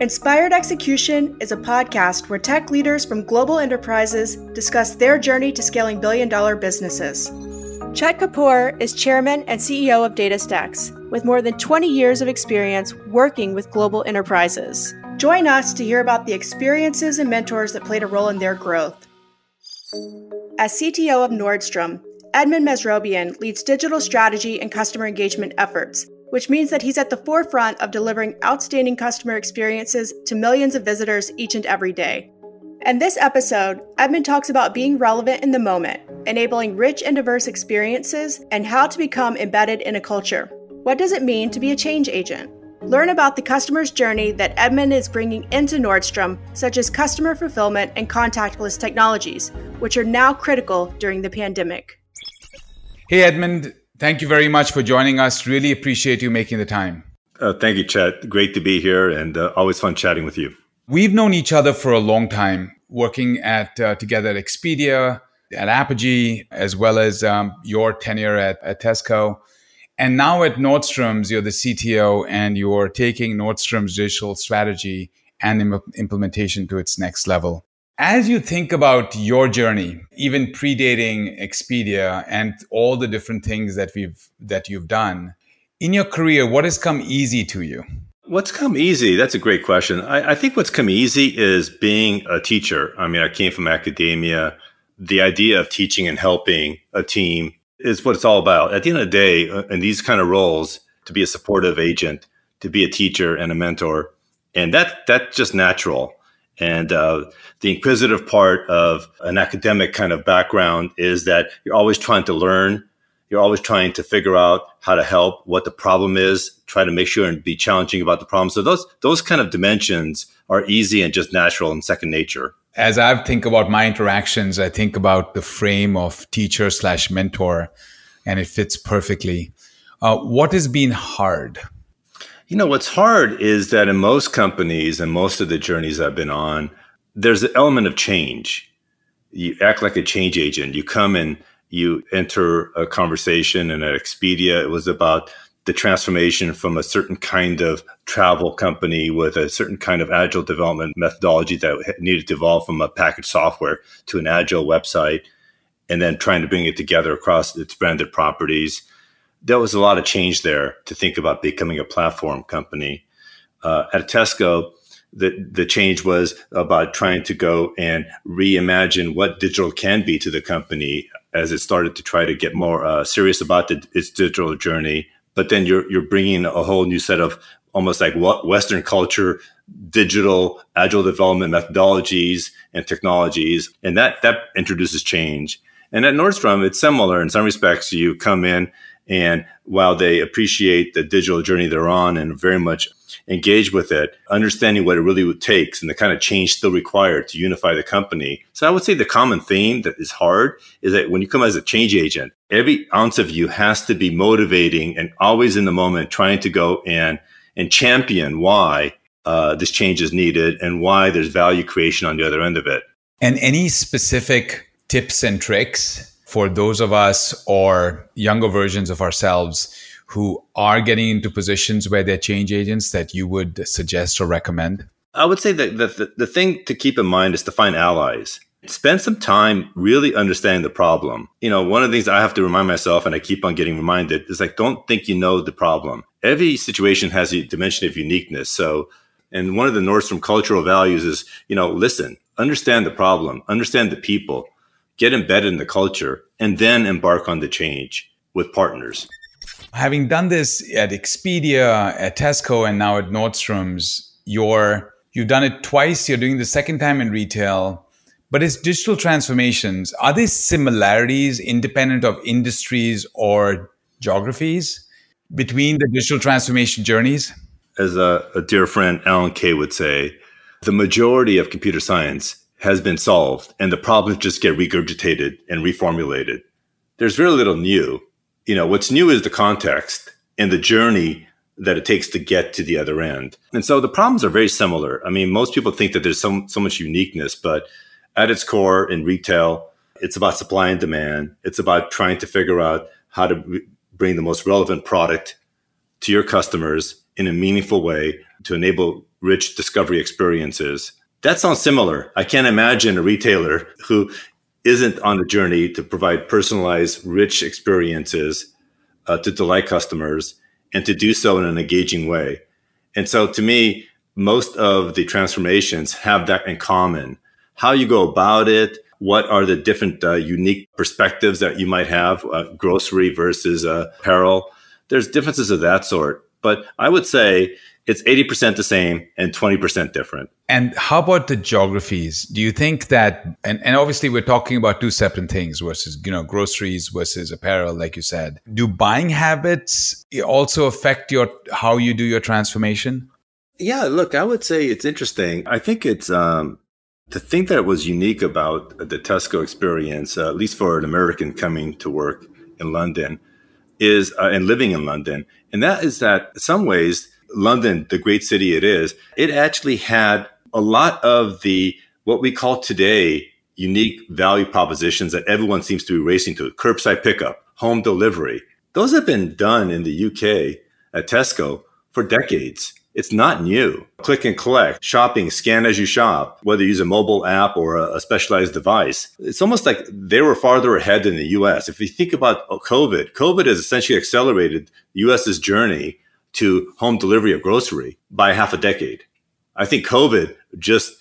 Inspired Execution is a podcast where tech leaders from global enterprises discuss their journey to scaling billion dollar businesses. Chet Kapoor is chairman and CEO of DataStax, with more than 20 years of experience working with global enterprises. Join us to hear about the experiences and mentors that played a role in their growth. As CTO of Nordstrom, Edmond Mesrobian leads digital strategy and customer engagement efforts which means that he's at the forefront of delivering outstanding customer experiences to millions of visitors each and every day. In this episode, Edmond talks about being relevant in the moment, enabling rich and diverse experiences, and how to become embedded in a culture. What does it mean to be a change agent? Learn about the customer's journey that Edmond is bringing into Nordstrom, such as customer fulfillment and contactless technologies, which are now critical during the pandemic. Hey, Edmond. Thank you very much for joining us. Really appreciate you making the time. Uh, thank you, Chet. Great to be here and uh, always fun chatting with you. We've known each other for a long time, working at uh, together at Expedia, at Apigee, as well as um, your tenure at, at Tesco. And now at Nordstrom's, you're the CTO and you're taking Nordstrom's digital strategy and Im- implementation to its next level. As you think about your journey, even predating Expedia and all the different things that we've that you've done in your career, what has come easy to you? What's come easy? That's a great question. I, I think what's come easy is being a teacher. I mean, I came from academia. The idea of teaching and helping a team is what it's all about. At the end of the day, uh, in these kind of roles, to be a supportive agent, to be a teacher and a mentor, and that that's just natural. And uh, the inquisitive part of an academic kind of background is that you're always trying to learn. You're always trying to figure out how to help, what the problem is, try to make sure and be challenging about the problem. So those those kind of dimensions are easy and just natural and second nature. As I think about my interactions, I think about the frame of teacher slash mentor, and it fits perfectly. Uh, what has been hard? You know, what's hard is that in most companies and most of the journeys I've been on, there's an element of change. You act like a change agent. You come and you enter a conversation and at Expedia, it was about the transformation from a certain kind of travel company with a certain kind of agile development methodology that needed to evolve from a packaged software to an agile website and then trying to bring it together across its branded properties there was a lot of change there to think about becoming a platform company. Uh, at Tesco, the, the change was about trying to go and reimagine what digital can be to the company as it started to try to get more uh, serious about the, its digital journey. But then you're, you're bringing a whole new set of almost like what Western culture, digital, agile development methodologies and technologies. And that, that introduces change. And at Nordstrom, it's similar in some respects. You come in and while they appreciate the digital journey they're on and very much engage with it, understanding what it really takes and the kind of change still required to unify the company. So I would say the common theme that is hard is that when you come as a change agent, every ounce of you has to be motivating and always in the moment trying to go and and champion why uh, this change is needed and why there's value creation on the other end of it. And any specific tips and tricks for those of us or younger versions of ourselves who are getting into positions where they're change agents that you would suggest or recommend? I would say that the, the thing to keep in mind is to find allies. Spend some time really understanding the problem. You know, one of the things I have to remind myself, and I keep on getting reminded, is like, don't think you know the problem. Every situation has a dimension of uniqueness. So, and one of the Nordstrom cultural values is, you know, listen, understand the problem, understand the people, get embedded in the culture, and then embark on the change with partners. Having done this at Expedia, at Tesco, and now at Nordstrom's, you're you've done it twice. You're doing the second time in retail, but it's digital transformations. Are there similarities independent of industries or geographies between the digital transformation journeys? As a, a dear friend Alan Kay would say, the majority of computer science has been solved and the problems just get regurgitated and reformulated. There's very little new. You know, what's new is the context and the journey that it takes to get to the other end. And so the problems are very similar. I mean, most people think that there's so, so much uniqueness, but at its core in retail, it's about supply and demand. It's about trying to figure out how to bring the most relevant product to your customers in a meaningful way to enable rich discovery experiences. That sounds similar. I can't imagine a retailer who isn't on the journey to provide personalized, rich experiences uh, to delight customers and to do so in an engaging way. And so to me, most of the transformations have that in common. How you go about it, what are the different uh, unique perspectives that you might have, uh, grocery versus uh, apparel. There's differences of that sort. But I would say it's 80% the same and 20% different. And how about the geographies? Do you think that, and, and obviously we're talking about two separate things versus, you know, groceries versus apparel, like you said. Do buying habits also affect your, how you do your transformation? Yeah, look, I would say it's interesting. I think it's, um, the thing that was unique about the Tesco experience, uh, at least for an American coming to work in London, is uh, and living in London, and that is that in some ways London, the great city it is, it actually had a lot of the what we call today unique value propositions that everyone seems to be racing to: curbside pickup, home delivery. Those have been done in the UK at Tesco for decades. It's not new. Click and collect, shopping, scan as you shop, whether you use a mobile app or a, specialized device. It's almost like they were farther ahead than the US. If you think about oh, COVID, COVID has essentially accelerated the US's journey to home delivery of grocery by half a decade. I think COVID just,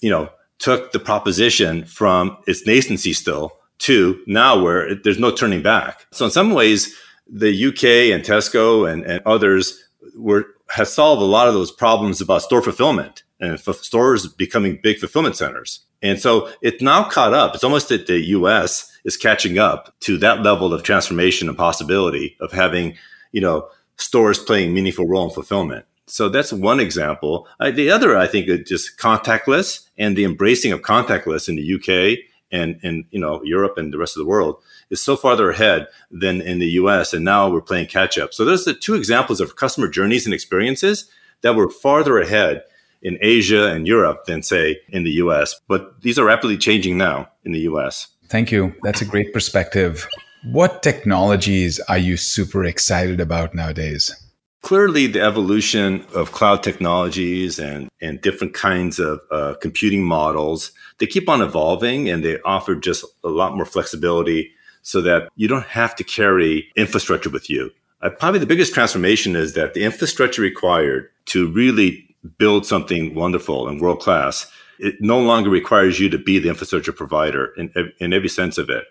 you know, took the proposition from its nascency still to now where it, there's no turning back. So in some ways, the UK and Tesco and, and others were has solved a lot of those problems about store fulfillment and f- stores becoming big fulfillment centers. And so it's now caught up. It's almost that the US is catching up to that level of transformation and possibility of having, you know, stores playing meaningful role in fulfillment. So that's one example. Uh, the other, I think, is just contactless and the embracing of contactless in the UK and in you know Europe and the rest of the world is so farther ahead than in the US. And now we're playing catch up. So those are the two examples of customer journeys and experiences that were farther ahead in Asia and Europe than say in the US. But these are rapidly changing now in the US. Thank you. That's a great perspective. What technologies are you super excited about nowadays? Clearly, the evolution of cloud technologies and, and different kinds of uh, computing models, they keep on evolving and they offer just a lot more flexibility so that you don't have to carry infrastructure with you. Uh, probably the biggest transformation is that the infrastructure required to really build something wonderful and world class, it no longer requires you to be the infrastructure provider in, in every sense of it.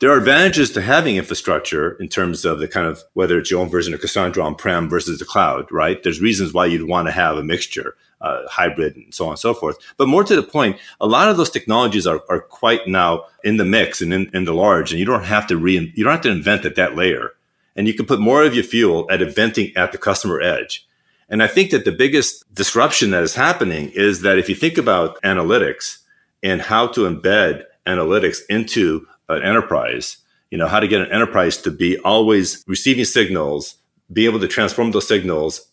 There are advantages to having infrastructure in terms of the kind of whether it's your own version of Cassandra on prem versus the cloud, right? There's reasons why you'd want to have a mixture uh, hybrid and so on and so forth. But more to the point, a lot of those technologies are, are quite now in the mix and in, in the large, and you don't have to re you don't have to invent at that layer, and you can put more of your fuel at inventing at the customer edge. And I think that the biggest disruption that is happening is that if you think about analytics and how to embed analytics into an enterprise, you know, how to get an enterprise to be always receiving signals, be able to transform those signals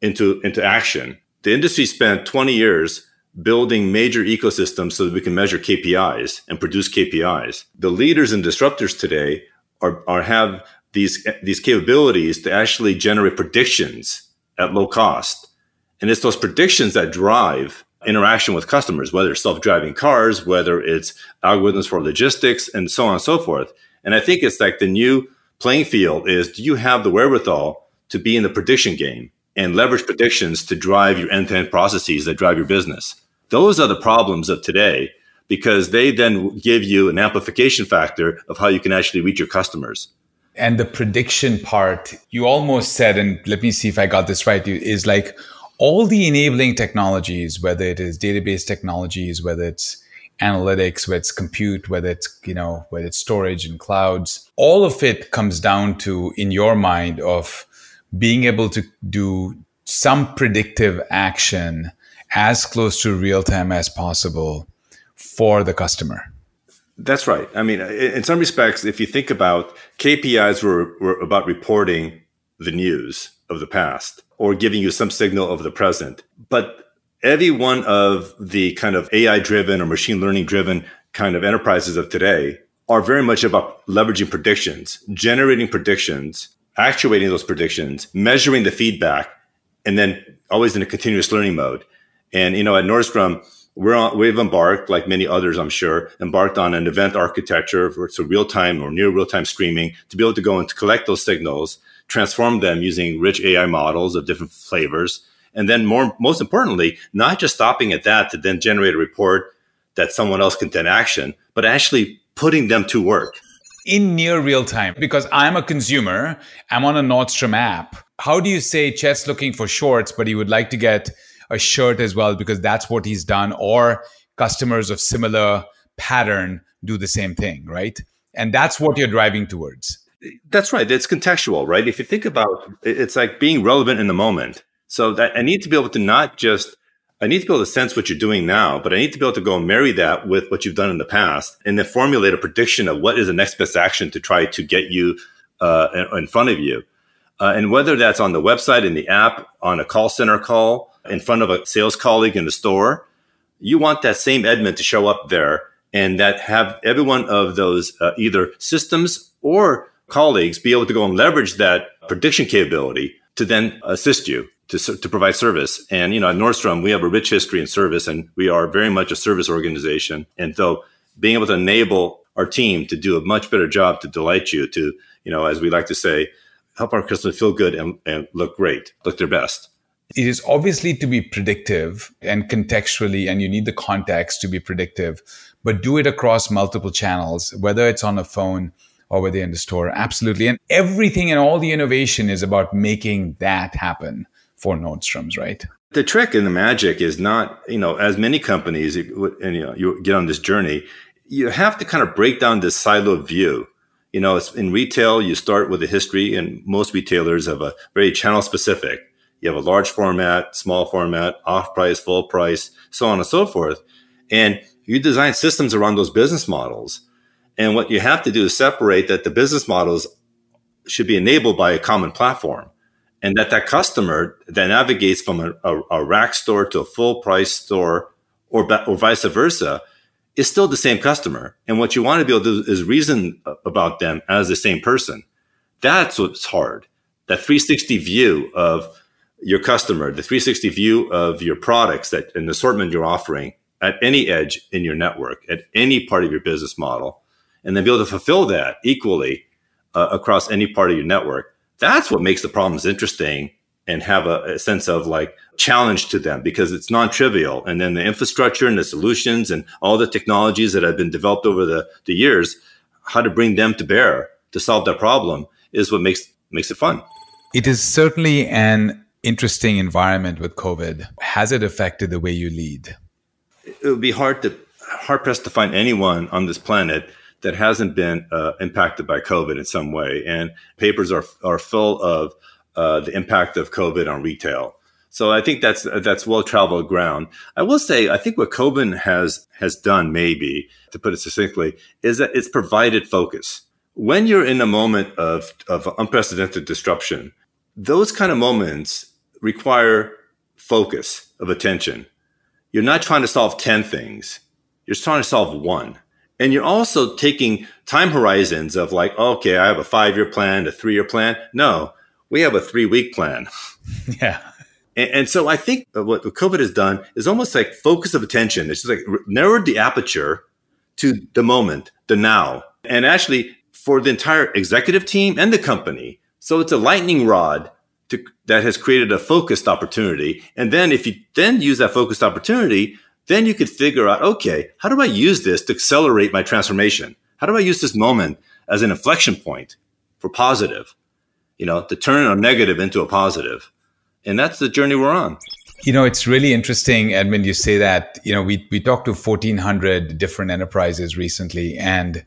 into, into action the industry spent 20 years building major ecosystems so that we can measure KPIs and produce KPIs. The leaders and disruptors today are, are have these, these capabilities to actually generate predictions at low cost. And it's those predictions that drive interaction with customers, whether it's self-driving cars, whether it's algorithms for logistics and so on and so forth. And I think it's like the new playing field is do you have the wherewithal to be in the prediction game? And leverage predictions to drive your end to end processes that drive your business. Those are the problems of today because they then give you an amplification factor of how you can actually reach your customers. And the prediction part, you almost said, and let me see if I got this right, is like all the enabling technologies, whether it is database technologies, whether it's analytics, whether it's compute, whether it's, you know, whether it's storage and clouds, all of it comes down to, in your mind, of being able to do some predictive action as close to real time as possible for the customer. That's right. I mean, in some respects, if you think about KPIs were, were about reporting the news of the past or giving you some signal of the present. But every one of the kind of AI driven or machine learning driven kind of enterprises of today are very much about leveraging predictions, generating predictions actuating those predictions, measuring the feedback, and then always in a continuous learning mode. And, you know, at Nordstrom, we're on, we've embarked, like many others, I'm sure, embarked on an event architecture for so real time or near real time streaming to be able to go and to collect those signals, transform them using rich AI models of different flavors. And then more, most importantly, not just stopping at that to then generate a report that someone else can then action, but actually putting them to work in near real time because I'm a consumer, I'm on a Nordstrom app. How do you say Chet's looking for shorts, but he would like to get a shirt as well because that's what he's done, or customers of similar pattern do the same thing, right? And that's what you're driving towards. That's right. It's contextual, right? If you think about it's like being relevant in the moment. So that I need to be able to not just I need to be able to sense what you're doing now, but I need to be able to go and marry that with what you've done in the past and then formulate a prediction of what is the next best action to try to get you uh, in front of you. Uh, and whether that's on the website, in the app, on a call center call, in front of a sales colleague in the store, you want that same Edmond to show up there and that have every one of those uh, either systems or colleagues be able to go and leverage that prediction capability to then assist you to, to provide service. And, you know, at Nordstrom, we have a rich history in service and we are very much a service organization. And so being able to enable our team to do a much better job to delight you, to, you know, as we like to say, help our customers feel good and, and look great, look their best. It is obviously to be predictive and contextually, and you need the context to be predictive, but do it across multiple channels, whether it's on a phone or whether in the store. Absolutely. And everything and all the innovation is about making that happen for Nordstrom's, right? The trick and the magic is not, you know, as many companies, and you know, you get on this journey, you have to kind of break down this siloed view. You know, in retail, you start with a history, and most retailers have a very channel specific. You have a large format, small format, off price, full price, so on and so forth. And you design systems around those business models. And what you have to do is separate that the business models should be enabled by a common platform and that that customer that navigates from a, a, a rack store to a full price store or, or vice versa is still the same customer. And what you want to be able to do is reason about them as the same person. That's what's hard. That 360 view of your customer, the 360 view of your products that an assortment you're offering at any edge in your network, at any part of your business model, and then be able to fulfill that equally uh, across any part of your network that's what makes the problems interesting and have a, a, sense of like challenge to them because it's non-trivial. And then the infrastructure and the solutions and all the technologies that have been developed over the, the years how to bring them to bear to solve that problem is what makes makes it fun. It is certainly an interesting environment with covid. Has it affected the way you lead? It would be hard to hard pressed to find anyone on this planet that hasn't been uh, impacted by COVID in some way. And papers are, are full of uh, the impact of COVID on retail. So I think that's that's well traveled ground. I will say I think what COVID has has done, maybe to put it succinctly, is that it's provided focus. When you're in a moment of of unprecedented disruption, those kind of moments require focus of attention. You're not trying to solve ten things; you're trying to solve one. And you're also taking time horizons of like, oh, okay, I have a five year plan, a three year plan. No, we have a three week plan. Yeah. And, and, so I think what COVID has done is almost like focus of attention. It's just like narrowed the aperture to the moment, the now. And actually, for the entire executive team and the company. So it's a lightning rod to, that has created a focused opportunity. And then if you then use that focused opportunity then you could figure out, okay, how do I use this to accelerate my transformation? How do I use this moment as an inflection point for positive, you know, to turn a negative into a positive? And that's the journey we're on. You know, it's really interesting, Edmond, you say that. You know, we, we talked to 1,400 different enterprises recently. And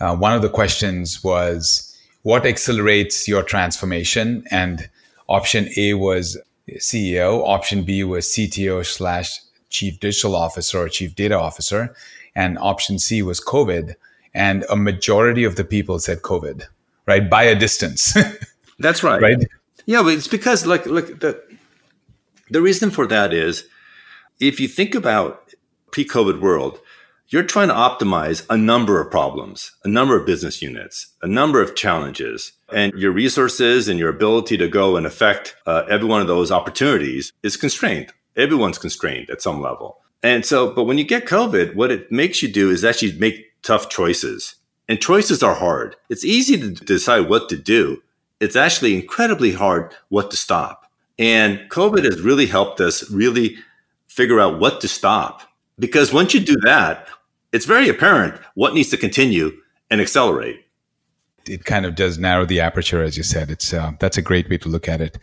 uh, one of the questions was, what accelerates your transformation? And option A was CEO, option B was CTO slash chief digital officer or chief data officer. And option C was COVID. And a majority of the people said COVID, right? By a distance. That's right. Right. Yeah, but it's because like look the the reason for that is if you think about pre-COVID world, you're trying to optimize a number of problems, a number of business units, a number of challenges, and your resources and your ability to go and affect uh, every one of those opportunities is constrained. Everyone's constrained at some level. And so, but when you get COVID, what it makes you do is actually make tough choices. And choices are hard. It's easy to decide what to do. It's actually incredibly hard what to stop. And COVID has really helped us really figure out what to stop. Because once you do that, it's very apparent what needs to continue and accelerate. It kind of does narrow the aperture, as you said. It's uh, that's a great way to look at it.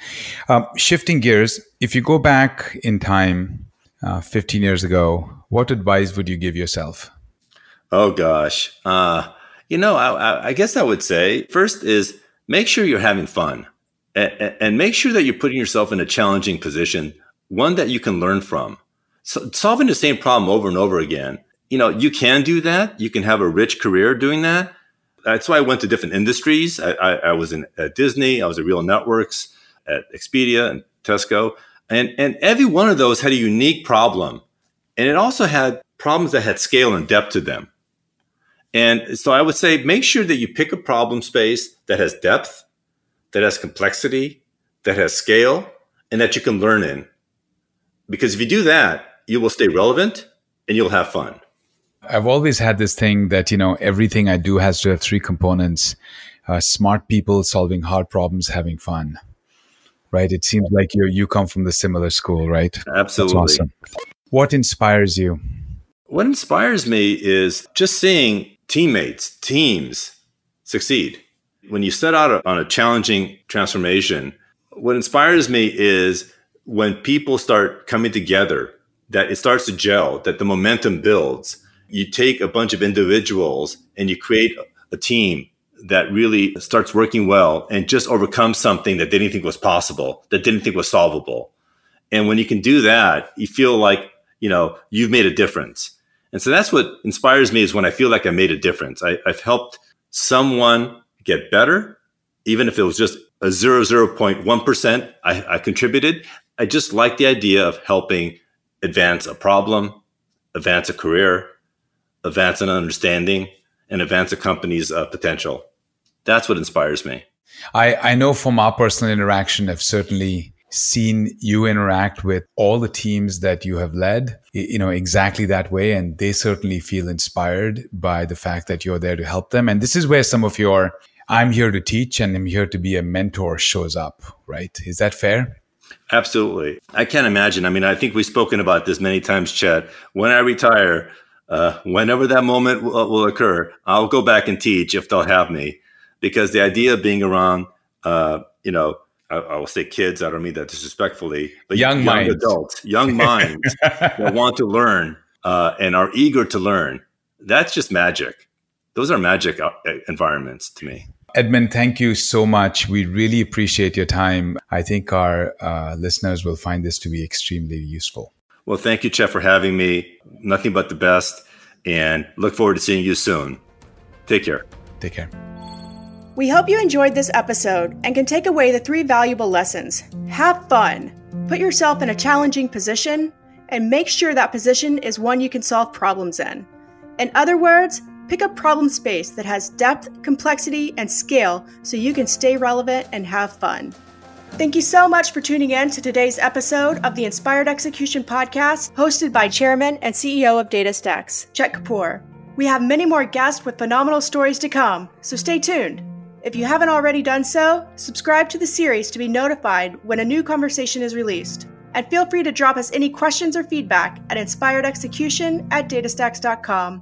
Um, shifting gears, if you go back in time, uh, 15 years ago, what advice would you give yourself? Oh gosh, uh, you know, I, I, guess I would say first is make sure you're having fun, and, and make sure that you're putting yourself in a challenging position, one that you can learn from. So solving the same problem over and over again you know, you can do that. You can have a rich career doing that. That's why I went to different industries. I, I, I was in at Disney. I was at Real Networks, at Expedia and Tesco, and and every one of those had a unique problem, and it also had problems that had scale and depth to them. And so I would say make sure that you pick a problem space that has depth, that has complexity, that has scale, and that you can learn in. Because if you do that, you will stay relevant and you'll have fun. I've always had this thing that, you know, everything I do has to have three components uh, smart people solving hard problems, having fun. Right. It seems like you you come from the similar school, right? Absolutely. That's awesome. What inspires you? What inspires me is just seeing teammates, teams succeed. When you set out on a challenging transformation, what inspires me is when people start coming together, that it starts to gel, that the momentum builds, you take a bunch of individuals and you create a team that really starts working well and just overcomes something that they didn't think was possible, that didn't think was solvable. And when you can do that, you feel like, you know, you've made a difference. And so that's what inspires me is when I feel like I made a difference. I, have helped someone get better, even if it was just a 0.1% I, I contributed. I just like the idea of helping advance a problem, advance a career, advance an understanding and advance a company's uh, potential. That's what inspires me. I, I know from our personal interaction, I've certainly seen you interact with all the teams that you have led, you know, exactly that way. And they certainly feel inspired by the fact that you're there to help them. And this is where some of your I'm here to teach and I'm here to be a mentor shows up, right? Is that fair? Absolutely. I can't imagine. I mean, I think we've spoken about this many times, Chet. When I retire, uh, whenever that moment will, will, occur, I'll go back and teach if they'll have me, because the idea of being around, uh, you know, I, I, will say kids. I don't mean that disrespectfully, but young, young minds. adults, young minds that want to learn uh, and are eager to learn. That's just magic. Those are magic uh, environments to me. Edmond, thank you so much. We really appreciate your time. I think our uh, listeners will find this to be extremely useful. Well, thank you, Chet, for having me. Nothing but the best, and look forward to seeing you soon. Take care. Take care. We hope you enjoyed this episode and can take away the three valuable lessons. Have fun, put yourself in a challenging position, and make sure that position is one you can solve problems in. In other words, pick a problem space that has depth, complexity, and scale so you can stay relevant and have fun. Thank you so much for tuning in to today's episode of the Inspired Execution Podcast, hosted by Chairman and CEO of DataStax, Chet Kapoor. We have many more guests with phenomenal stories to come, so stay tuned. If you haven't already done so, subscribe to the series to be notified when a new conversation is released. And feel free to drop us any questions or feedback at inspiredexecution at datastax.com.